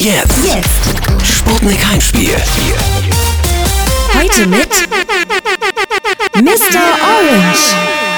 Jetzt. Jetzt. Sputnik Heimspiel. Heute mit Mr. Orange.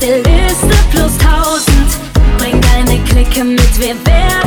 beste Liste plus tausend. Bring deine Clique mit, wir werden.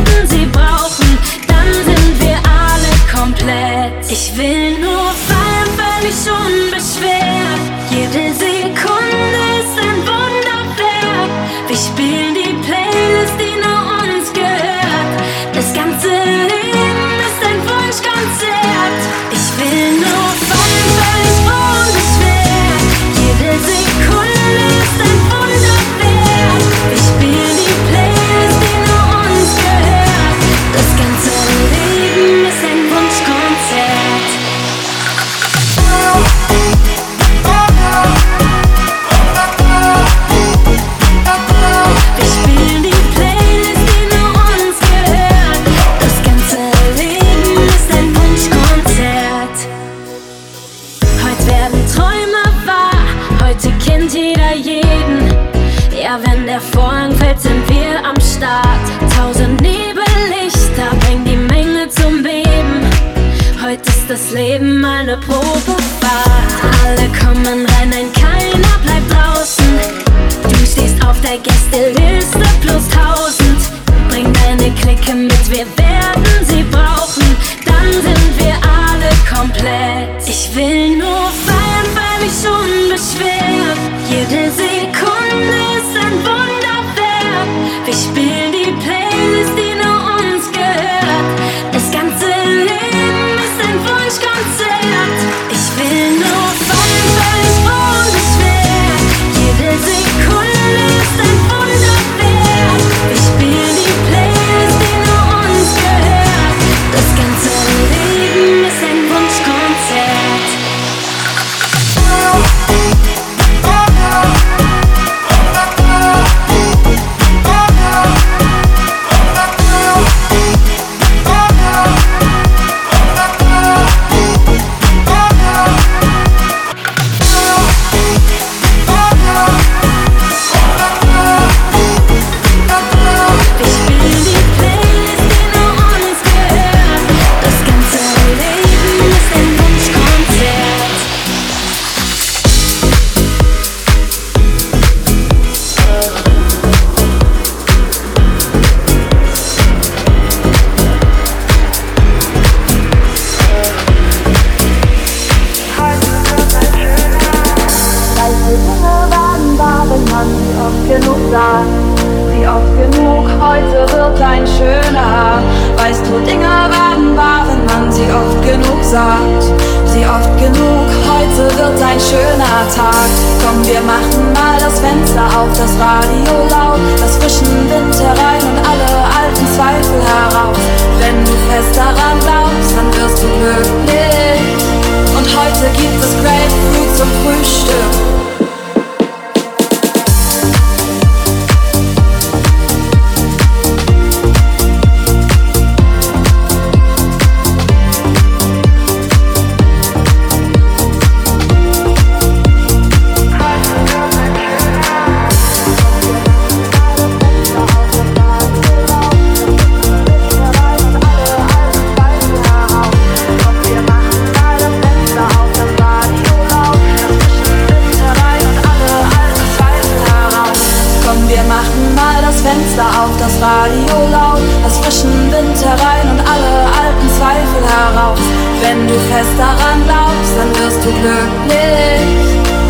Mal das Fenster auf, das Radio laut, das frischen Wind herein und alle alten Zweifel heraus. Wenn du fest daran glaubst, dann wirst du glücklich.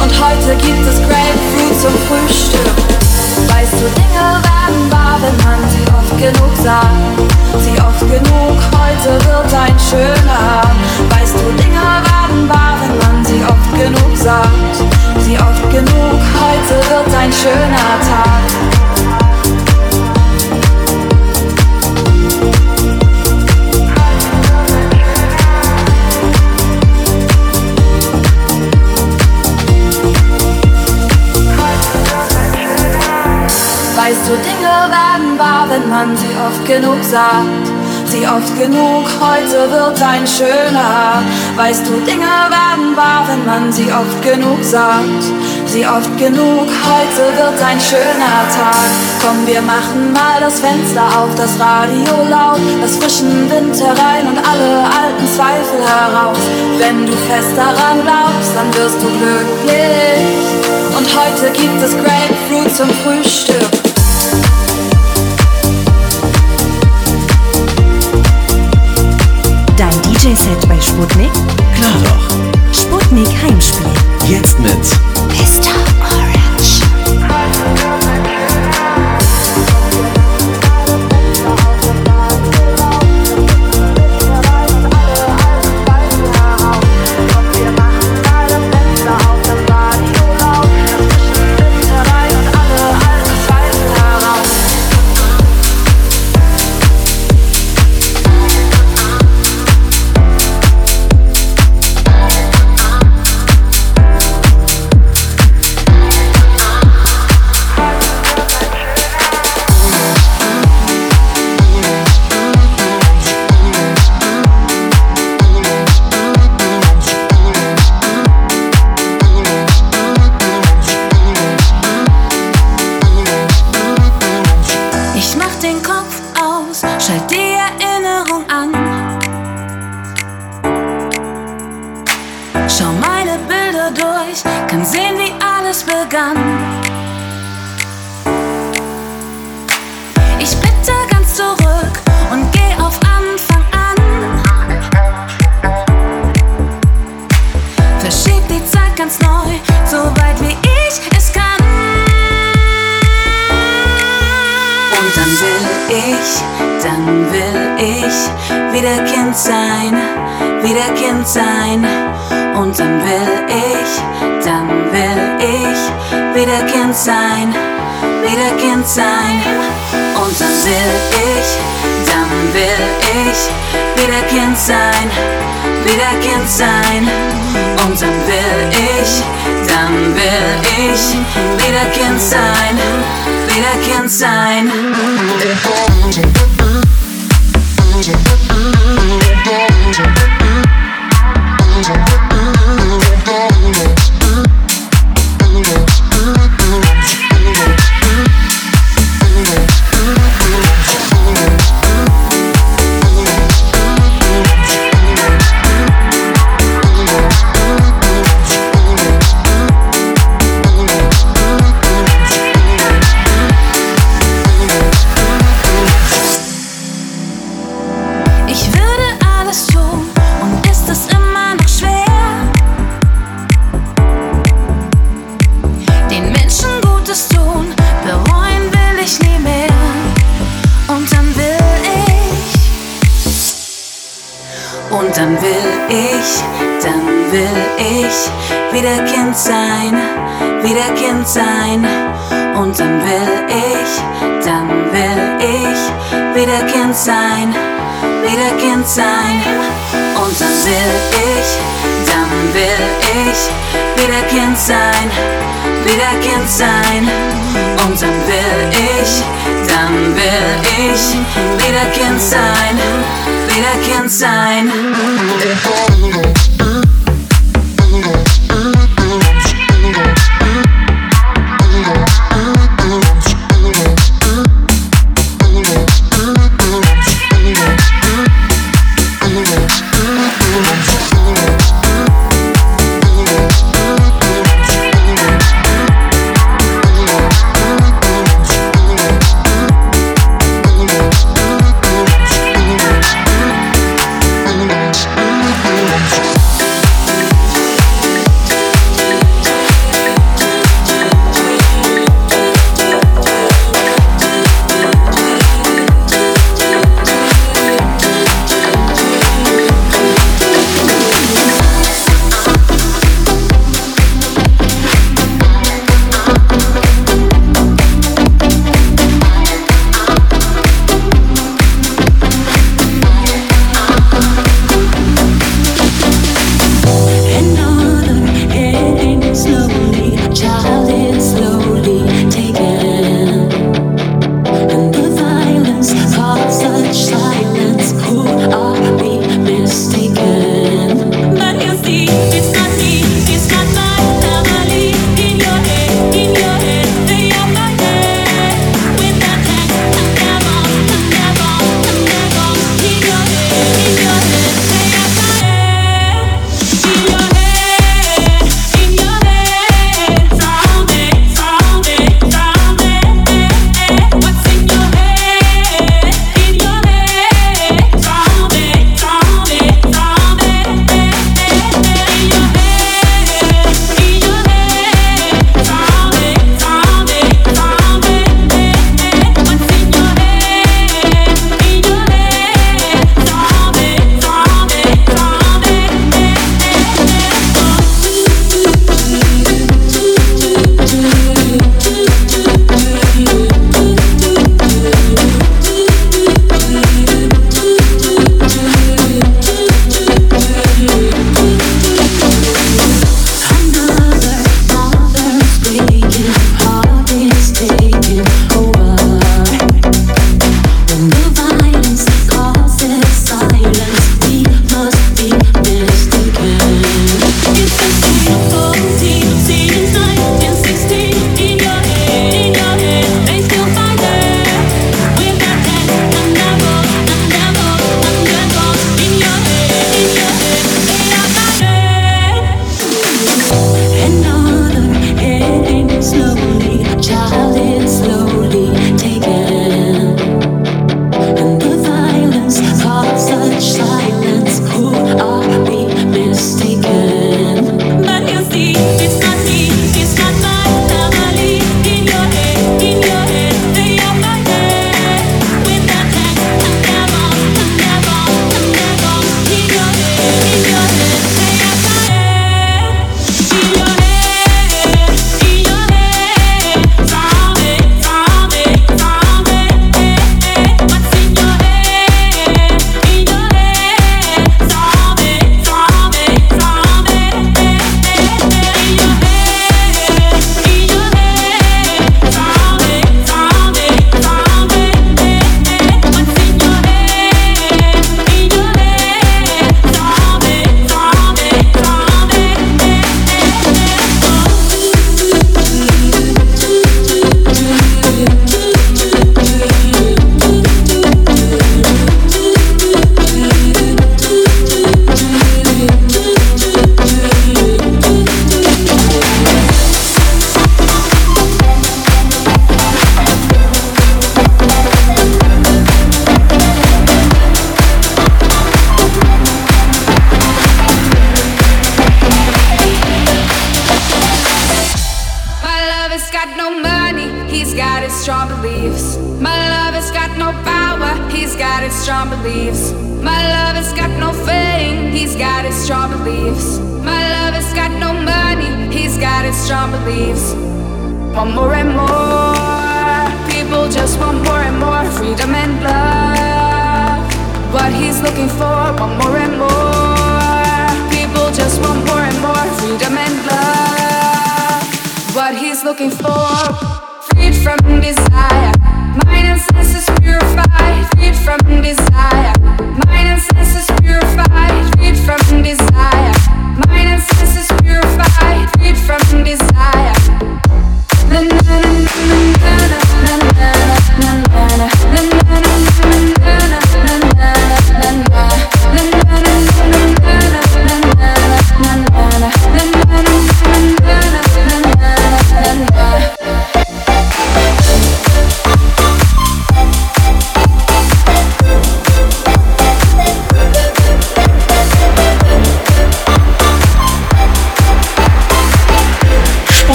Und heute gibt es Grapefruit zum Frühstück. Weißt du, Dinge werden wahr, wenn man sie oft genug sagt. Sie oft genug, heute wird ein schöner. Weißt du, Dinge werden wahr, wenn man sie oft genug sagt. Sie oft genug, heute wird ein schöner Tag. Wahr, wenn man sie oft genug sagt. Sie oft genug, heute wird ein schöner. Weißt du, Dinge werden wahr, wenn man sie oft genug sagt. Sie oft genug, heute wird ein schöner Tag. Komm, wir machen mal das Fenster auf, das Radio laut, das frischen Wind herein und alle alten Zweifel heraus. Wenn du fest daran glaubst, dann wirst du glücklich. Und heute gibt es Grapefruit zum Frühstück. DJ-Set bei Sputnik? Klar doch. Sputnik Heimspiel. Jetzt mit Mr. und dann will ich, dann will ich wieder Kind sein, wieder Kind sein. Und dann will ich, dann will ich wieder Kind sein, wieder Kind sein. Und dann will ich, dann will ich wieder Kind sein, wieder Kind sein. Und dann will ich, dann will ich wieder Kind sein, wieder Kind sein.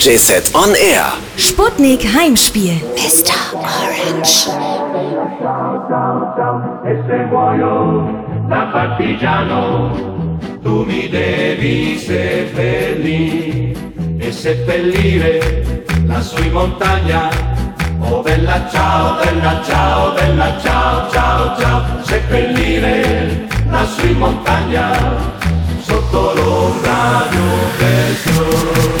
DJ-Set on Air. Sputnik Heimspiel. Mr. Orange. E se muoio da partigiano, tu mi devi seppellire e seppellire lassù in montagna. Oh bella ciao, bella ciao, bella ciao, ciao, ciao, seppellire lassù in montagna, sotto l'ombra di un bel sole.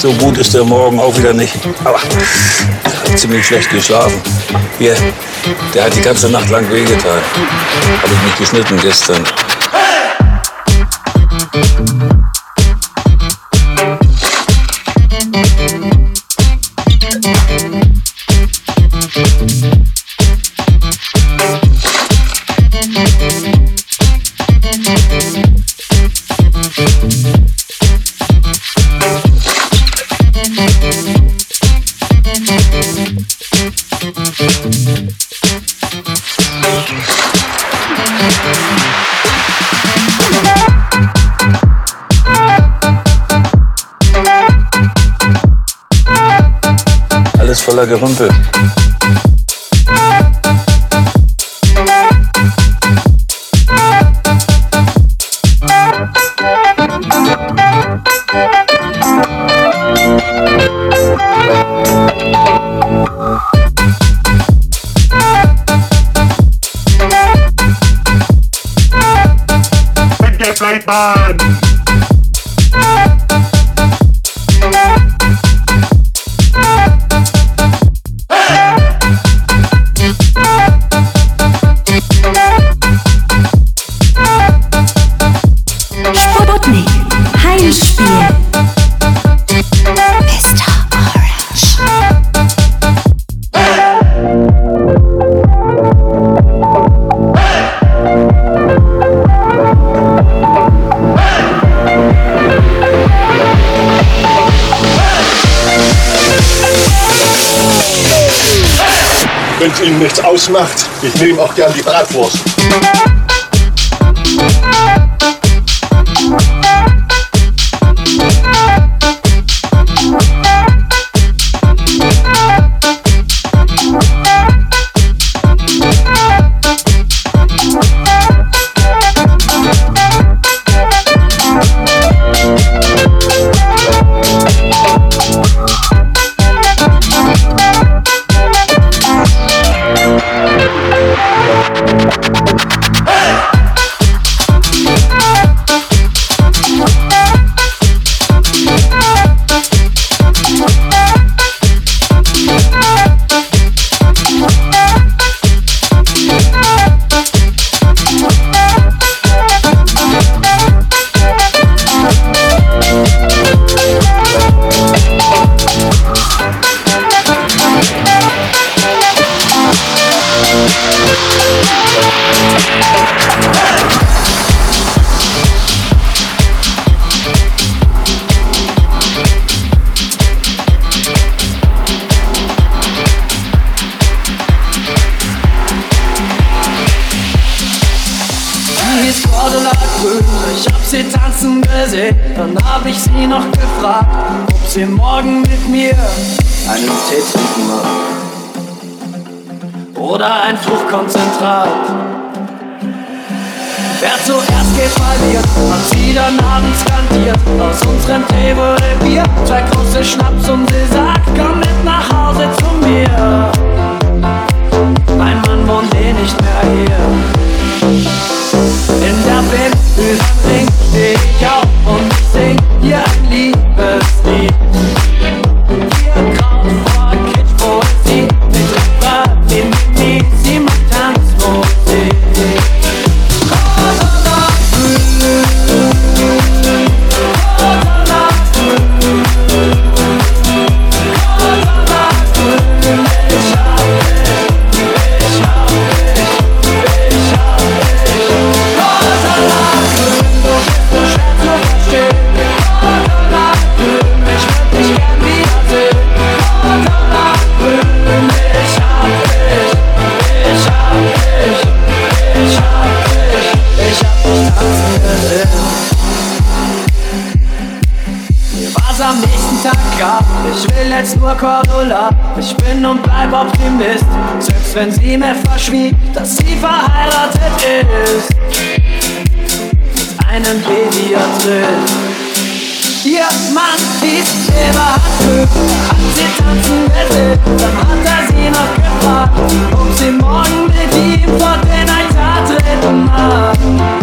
So gut ist der Morgen auch wieder nicht. Aber er hat ziemlich schlecht geschlafen. Hier, der hat die ganze Nacht lang wehgetan. Habe ich mich geschnitten gestern. la junta. Bye. Ich nehme auch gern die Bratwurst. Selbst wenn sie mir verschwieg, dass sie verheiratet ist. Mit einem drin. Ihr Mann hieß Eberhard Glück, hat sie tanzen gesehen, dann hat er sie noch gefragt, ob sie morgen mit ihm vor den Altar treten mag.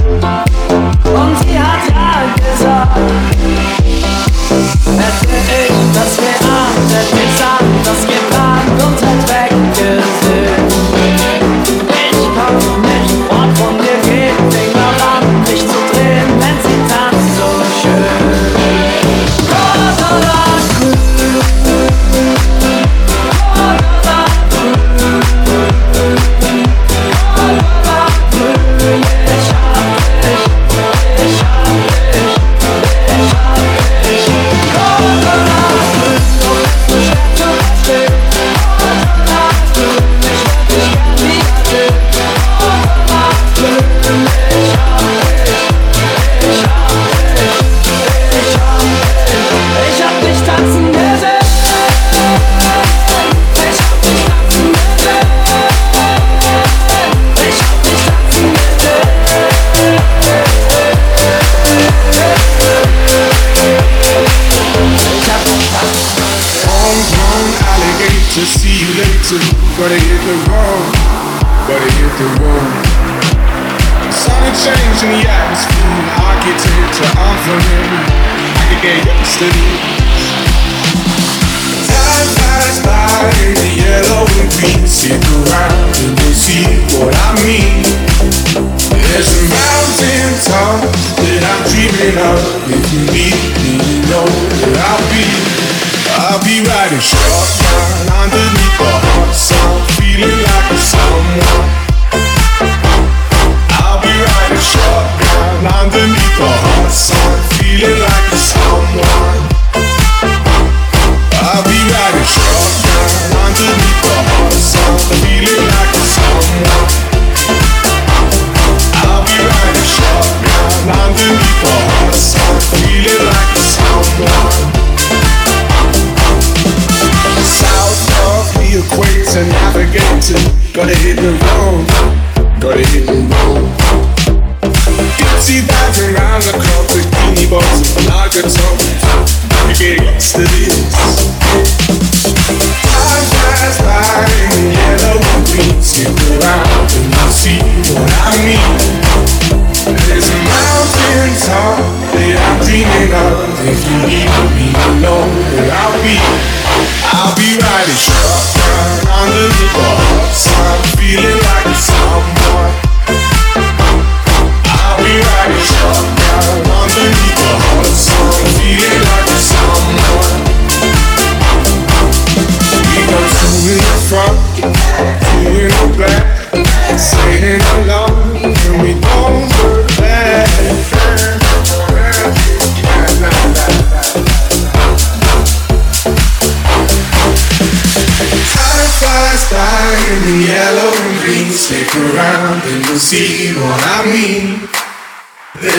This. Time flies by in the yellow and green. Stick around and you'll see what I mean. There's a mountain top that I'm dreaming of. If you need me, you know where I'll be. I'll be riding shotgun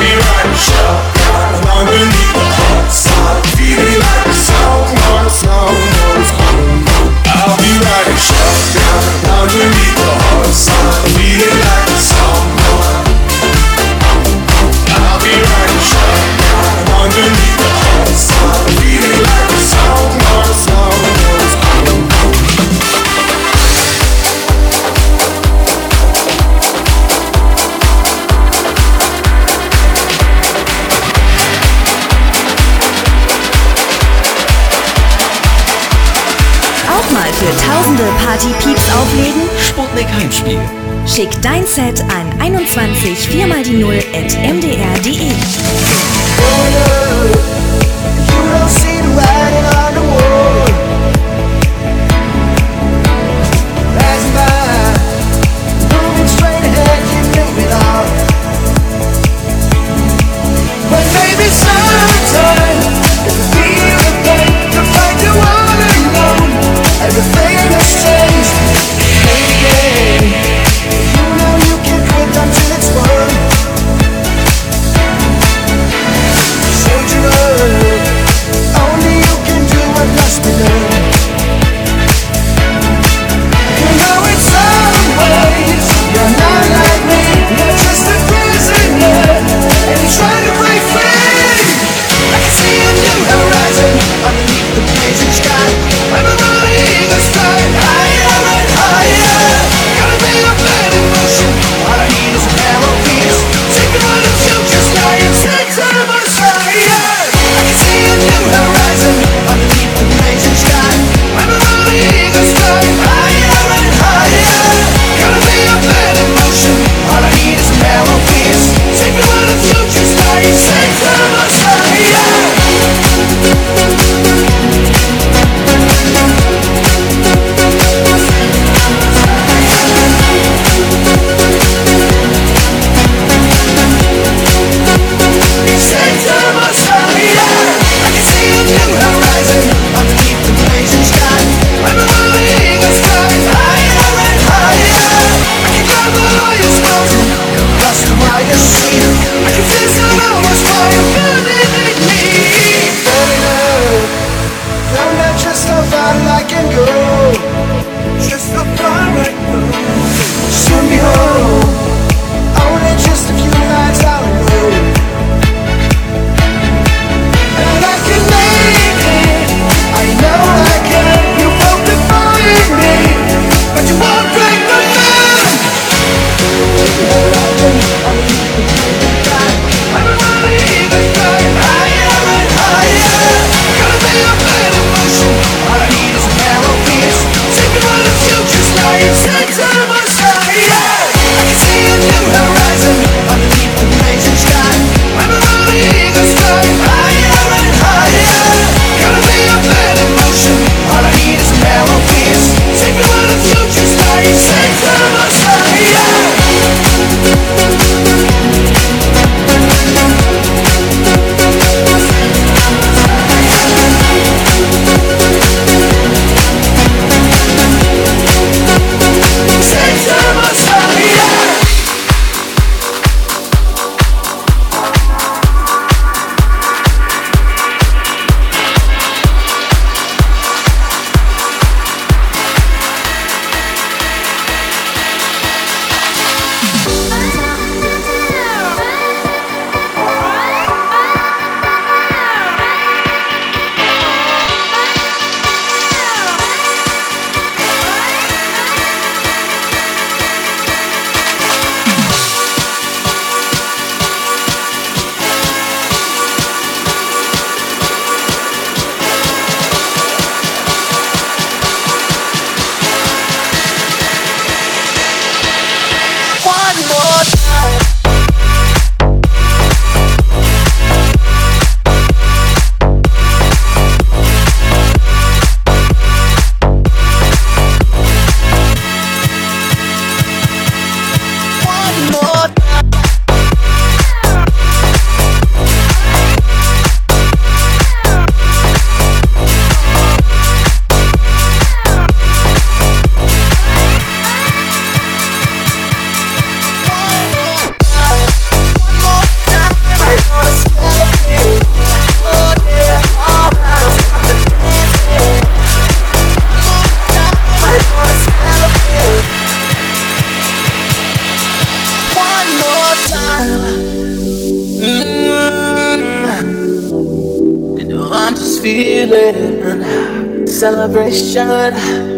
Shotgun Down beneath the hot Feeling like a I'll be riding shotgun Down beneath the hot sun, Feeling like a song. Auflegen? Sputnik Heimspiel. Schick dein Set an 21 4 mal die 0 at mdr.de. You don't question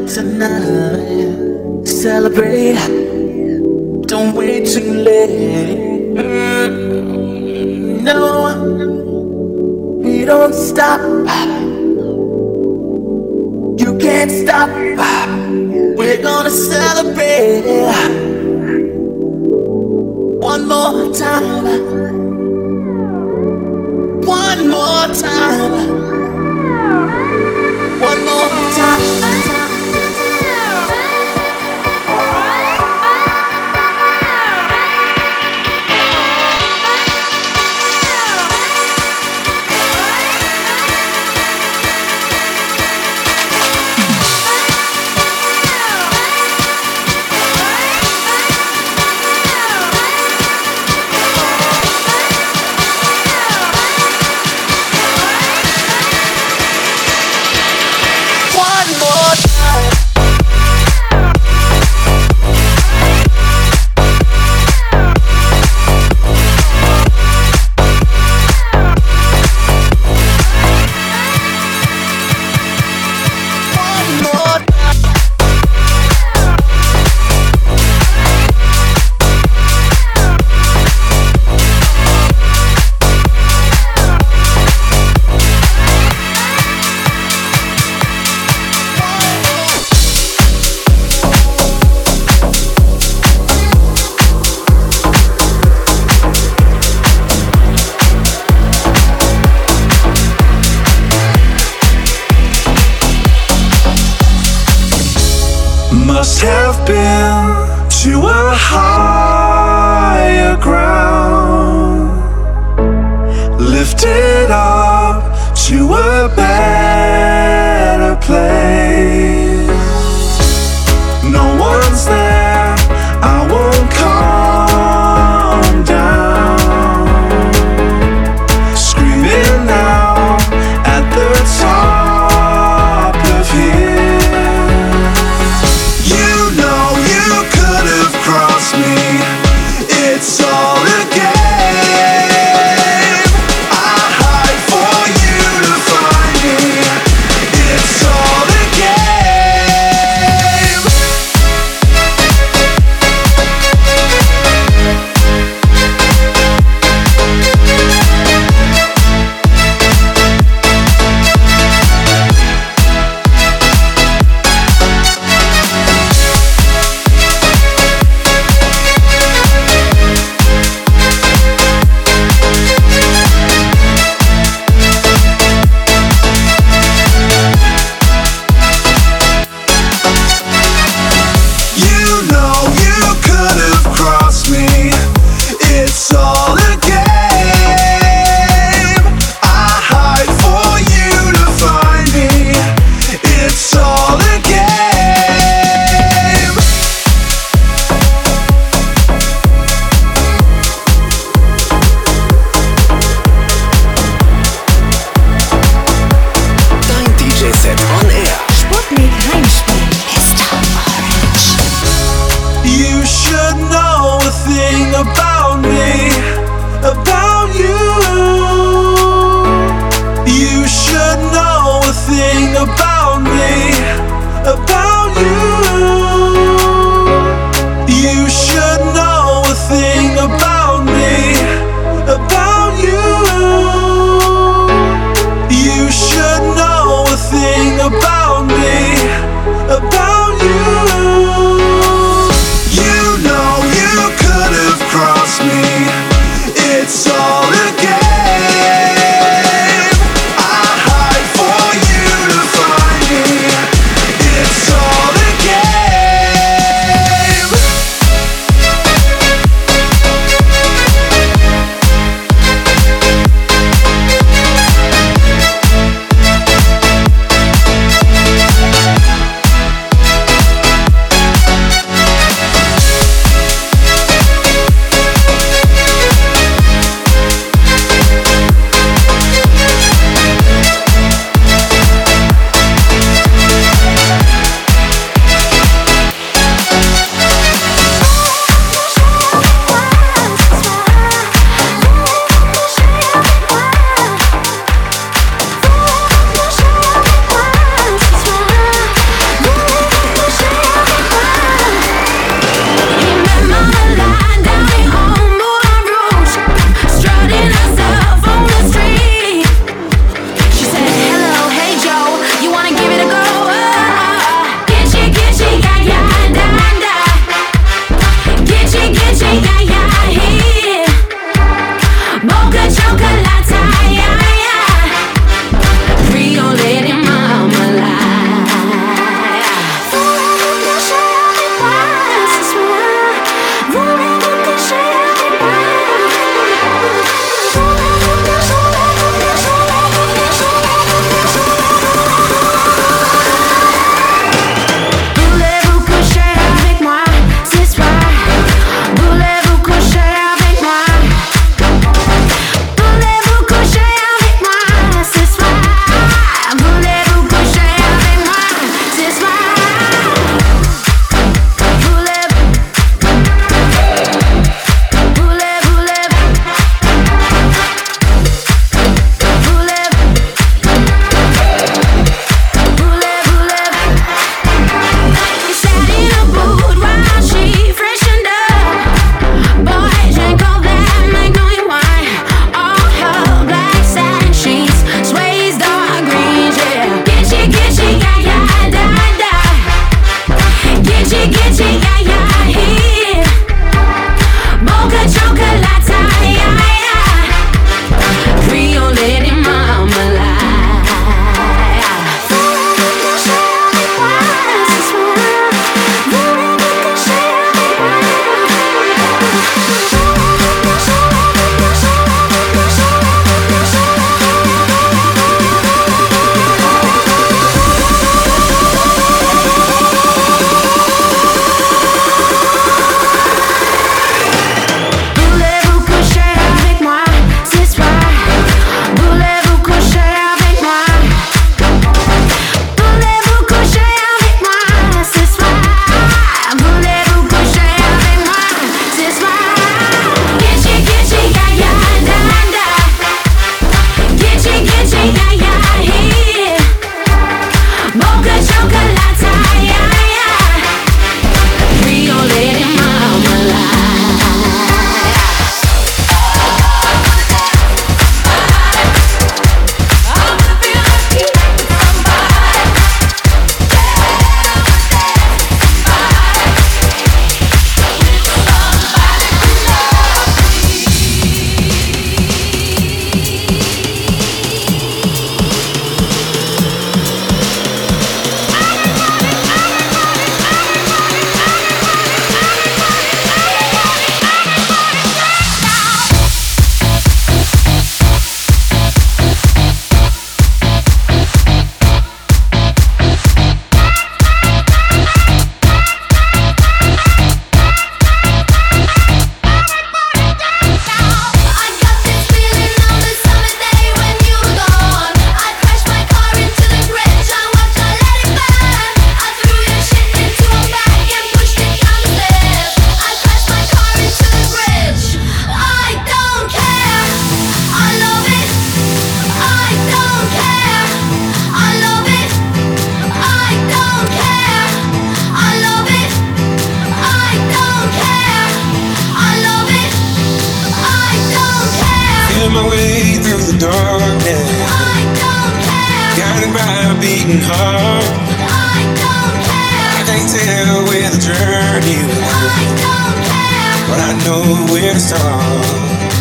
beating heart. I don't care. I can't tell where the journey will I don't care. but I know where to start.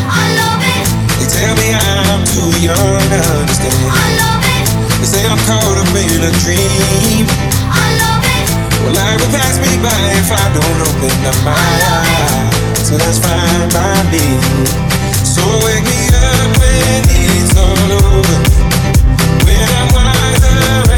I love it. They tell me I'm too young to understand. I love it. They say I'm caught up in a dream. I love it. Well, life will pass me by if I don't open up my eyes. So that's fine by me. So wake me up when it's all over. When I'm wiser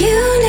you know.